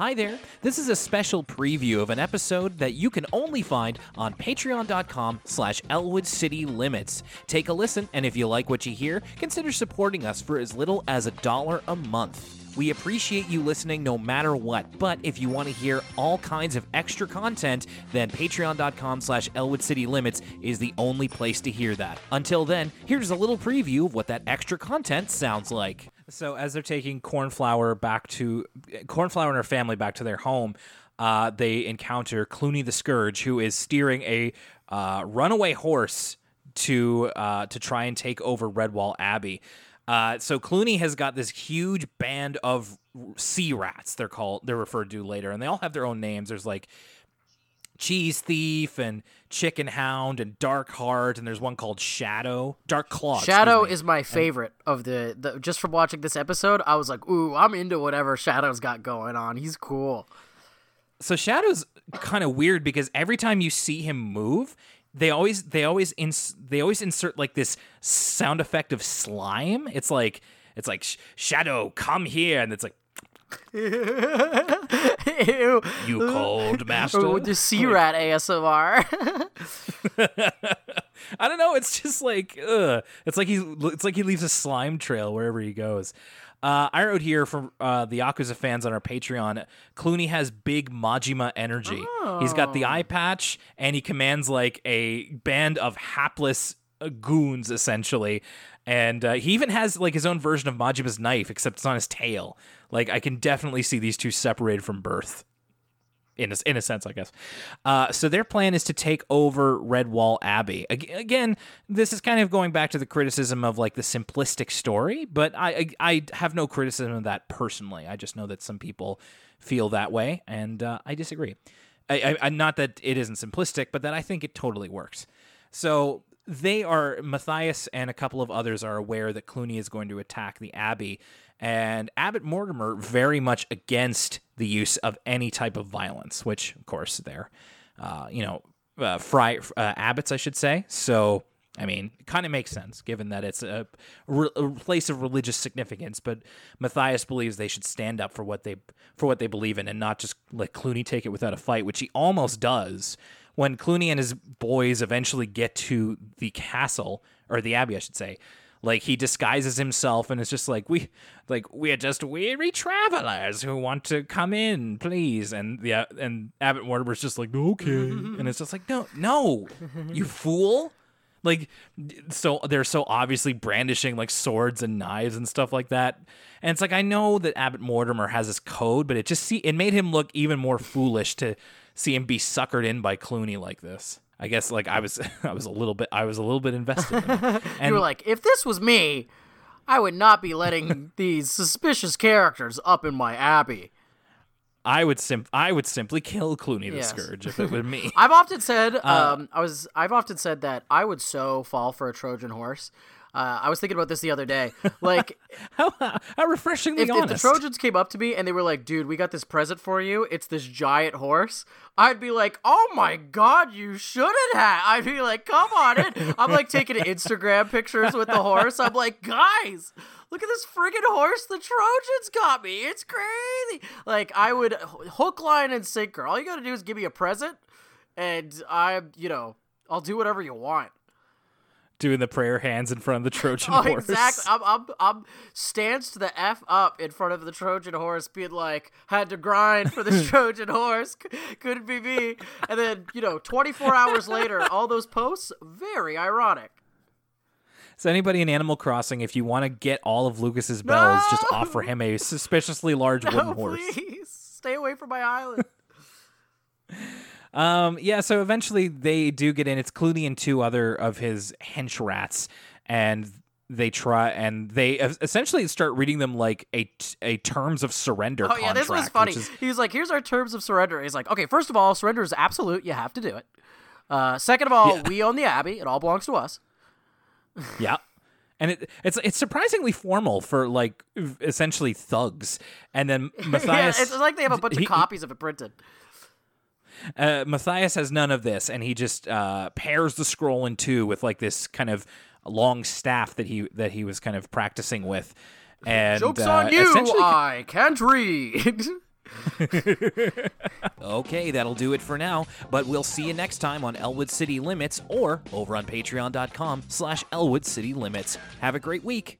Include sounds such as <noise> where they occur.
Hi there. This is a special preview of an episode that you can only find on patreon.com slash Elwood City Limits. Take a listen, and if you like what you hear, consider supporting us for as little as a dollar a month. We appreciate you listening no matter what, but if you want to hear all kinds of extra content, then patreon.com slash Elwood City Limits is the only place to hear that. Until then, here's a little preview of what that extra content sounds like. So as they're taking Cornflower back to Cornflower and her family back to their home, uh, they encounter Cluny the Scourge, who is steering a uh, runaway horse to uh, to try and take over Redwall Abbey. Uh, so Cluny has got this huge band of sea rats. They're called. They're referred to later, and they all have their own names. There's like Cheese Thief and Chicken Hound and Dark Heart, and there's one called Shadow, Dark Claw. Shadow is my favorite of the, the. Just from watching this episode, I was like, "Ooh, I'm into whatever Shadow's got going on. He's cool." so Shadow's kind of weird because every time you see him move, they always they always ins- they always insert like this sound effect of slime. It's like it's like Shadow, come here, and it's like <laughs> Ew. you <laughs> cold master. Or the sea rat ASMR. <laughs> I don't know. It's just like, ugh. It's like he, it's like he leaves a slime trail wherever he goes. Uh, I wrote here from uh, the Yakuza fans on our Patreon. Cluny has big Majima energy. He's got the eye patch, and he commands like a band of hapless goons, essentially. And uh, he even has like his own version of Majima's knife, except it's on his tail. Like I can definitely see these two separated from birth in a, in a sense, I guess. Uh, so their plan is to take over Redwall Abbey. Again, this is kind of going back to the criticism of like the simplistic story, but I, I I have no criticism of that personally. I just know that some people feel that way, and uh, I disagree. I, I, not that it isn't simplistic, but that I think it totally works. So they are Matthias and a couple of others are aware that Cluny is going to attack the abbey, and Abbot Mortimer very much against the use of any type of violence, which of course they're, uh, you know, uh, fry uh, abbots, I should say. So. I mean, it kind of makes sense given that it's a, re- a place of religious significance. But Matthias believes they should stand up for what they for what they believe in, and not just let Cluny take it without a fight, which he almost does when Cluny and his boys eventually get to the castle or the abbey, I should say. Like he disguises himself and it's just like we like we're just weary travelers who want to come in, please. And yeah, and Abbot Mortimer's just like, okay. and it's just like, no, no, you fool. Like so they're so obviously brandishing like swords and knives and stuff like that. And it's like I know that Abbot Mortimer has his code, but it just see it made him look even more foolish to see him be suckered in by Cluny like this. I guess like I was <laughs> I was a little bit I was a little bit invested. In it. <laughs> And you were like, "If this was me, I would not be letting <laughs> these suspicious characters up in my abbey." I would sim I would simply kill Cluny the Yes. Scourge if it were me. <laughs> I've often said, Uh, um, I was, I've often said that I would so fall for a Trojan horse. Uh, I was thinking about this the other day. <laughs> Like, how, how refreshingly if, if the. Trojans came up to me and they were like, "Dude, we got this present for you. It's this giant horse," I'd be like, "Oh my god, you shouldn't have." I'd be like, "Come on in." I'm like taking <laughs> Instagram pictures with the horse. I'm like, "Guys, look at this friggin' horse the Trojans got me. It's crazy." Like, I would hook, line, and sinker. All you gotta do is give me a present, and I, you know, I'll do whatever you want. Doing the prayer hands in front of the Trojan <laughs> Oh, horse. exactly. I'm, I'm, I'm stanced the f up in front of the Trojan horse, being like, had to grind for this <laughs> Trojan horse. Couldn't be me. And then, you know, 24 hours later, all those posts, very ironic. So anybody in Animal Crossing, if you want to get all of Lucas's bells, just No! offer him a <laughs> suspiciously large wooden Oh, horse. please stay away from my island. Um, yeah, so eventually they do get in. It's Cluny and two other of his hench rats, and they try and they essentially start reading them like a, a terms of surrender. Oh yeah, this was contract, funny. is- He was like, "Here's our terms of surrender." He's like, "Okay, first of all, surrender is absolute. You have to do it. Uh, second of all, Yeah. we own the abbey. It all belongs to us." <laughs> yeah. And it, it's it's surprisingly formal for like essentially thugs, and then <laughs> Matthias. yeah, it's like they have a bunch he- of copies of it printed. Uh, Matthias has none of this, and he just uh, pairs the scroll in two with like this kind of long staff that he that he was kind of practicing with. And Jokes uh, on you! I can't read. <laughs> Okay, that'll do it for now, but we'll see you next time on Elwood City Limits or over on patreon.com slash Elwood City Limits. Have a great week.